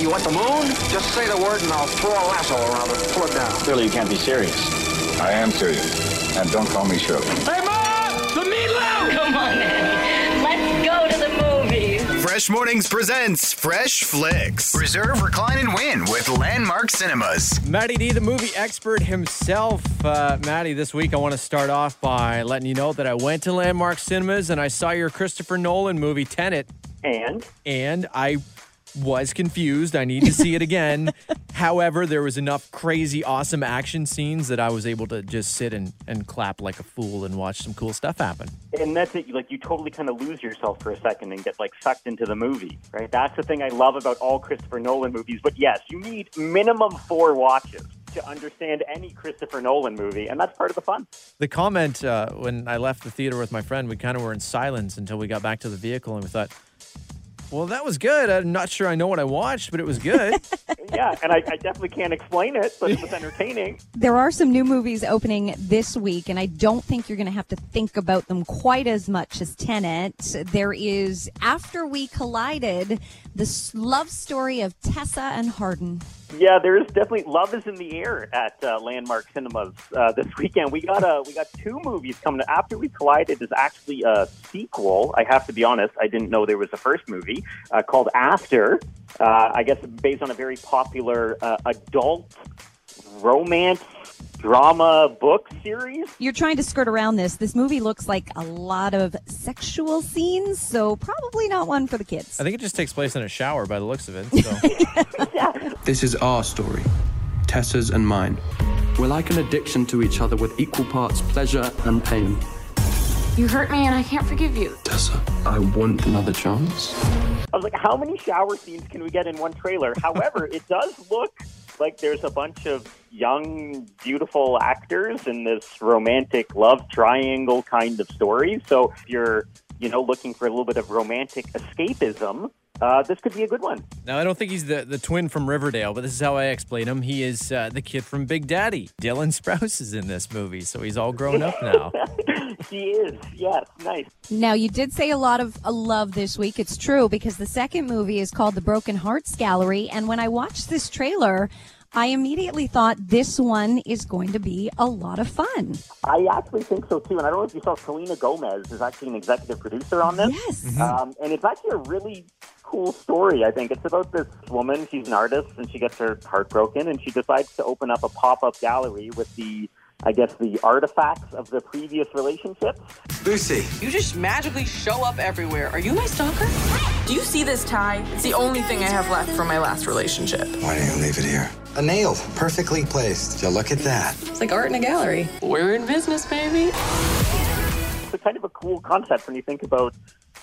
You want the moon? Just say the word and I'll throw a lasso around it and pull it down. Clearly, you can't be serious. I am serious. And don't call me Shirley. Hey, Mom! The meatloaf! Come on, Annie. Let's go to the movies. Fresh Mornings presents Fresh Flicks. Reserve, recline, and win with Landmark Cinemas. Matty D, the movie expert himself. Uh, Matty, this week I want to start off by letting you know that I went to Landmark Cinemas and I saw your Christopher Nolan movie Tenet, And and I was confused. I need to see it again. However, there was enough crazy, awesome action scenes that I was able to just sit and, and clap like a fool and watch some cool stuff happen. and that's it. Like you totally kind of lose yourself for a second and get like sucked into the movie, right? That's the thing I love about all Christopher Nolan movies. But yes, you need minimum four watches to understand any Christopher Nolan movie, and that's part of the fun. The comment uh, when I left the theater with my friend, we kind of were in silence until we got back to the vehicle and we thought, well, that was good. I'm not sure I know what I watched, but it was good. yeah, and I, I definitely can't explain it, but it was entertaining. There are some new movies opening this week, and I don't think you're going to have to think about them quite as much as Tenet. There is After We Collided, the love story of Tessa and Hardin. Yeah, there is definitely love is in the air at uh, Landmark Cinemas uh, this weekend. We got uh, we got two movies coming. After We Collided is actually a sequel. I have to be honest, I didn't know there was a first movie uh, called After. Uh, I guess based on a very popular uh, adult romance drama book series. You're trying to skirt around this. This movie looks like a lot of sexual scenes, so probably not one for the kids. I think it just takes place in a shower by the looks of it. So. This is our story, Tessa's and mine. We're like an addiction to each other with equal parts pleasure and pain. You hurt me and I can't forgive you. Tessa, I want another chance. I was like, how many shower scenes can we get in one trailer? However, it does look like there's a bunch of young, beautiful actors in this romantic love triangle kind of story. So if you're, you know, looking for a little bit of romantic escapism, uh, this could be a good one. Now, I don't think he's the, the twin from Riverdale, but this is how I explain him. He is uh, the kid from Big Daddy. Dylan Sprouse is in this movie, so he's all grown up now. he is, yes, nice. Now, you did say a lot of uh, love this week. It's true because the second movie is called The Broken Hearts Gallery. And when I watched this trailer, I immediately thought this one is going to be a lot of fun. I actually think so too. And I don't know if you saw Selena Gomez is actually an executive producer on this. Yes. Um, and it's actually a really cool story, I think. It's about this woman, she's an artist, and she gets her heart broken, and she decides to open up a pop up gallery with the, I guess, the artifacts of the previous relationships. Lucy. You just magically show up everywhere. Are you my stalker? Do you see this tie? It's the only thing I have left from my last relationship. Why don't you leave it here? A nail, perfectly placed. You look at that. It's like art in a gallery. We're in business, baby. It's kind of a cool concept when you think about,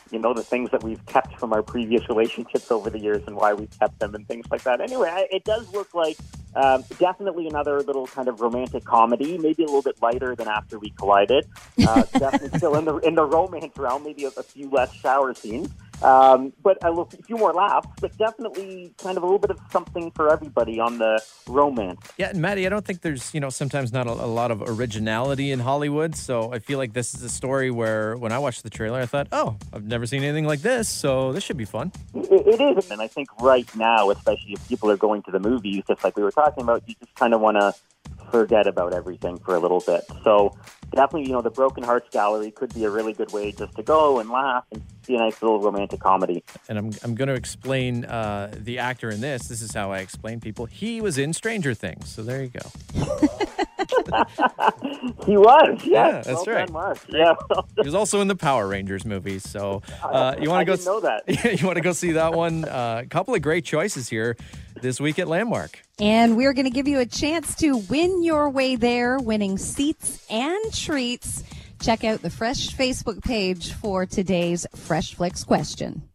you know, the things that we've kept from our previous relationships over the years and why we kept them and things like that. Anyway, I, it does look like um, definitely another little kind of romantic comedy, maybe a little bit lighter than After We Collided. Uh, definitely still in the in the romance realm, maybe a, a few less shower scenes. Um, but a, little, a few more laughs, but definitely kind of a little bit of something for everybody on the romance. Yeah, and Matty, I don't think there's, you know, sometimes not a, a lot of originality in Hollywood. So I feel like this is a story where when I watched the trailer, I thought, oh, I've never seen anything like this. So this should be fun. It, it is, and I think right now, especially if people are going to the movies, just like we were talking about, you just kind of want to forget about everything for a little bit. So definitely, you know, the Broken Hearts Gallery could be a really good way just to go and laugh and see a nice little romantic comedy. And I'm, I'm going to explain uh, the actor in this. This is how I explain people. He was in Stranger Things. So there you go. He was, Yeah, yes. that's well right. Done, Mark. Yeah. He was also in the Power Rangers movie. So uh, you want to go? didn't know that. you want to go see that one? A couple of great choices here this week at Landmark. And we're going to give you a chance to win your way there, winning seats and treats. Check out the Fresh Facebook page for today's Fresh Flicks question.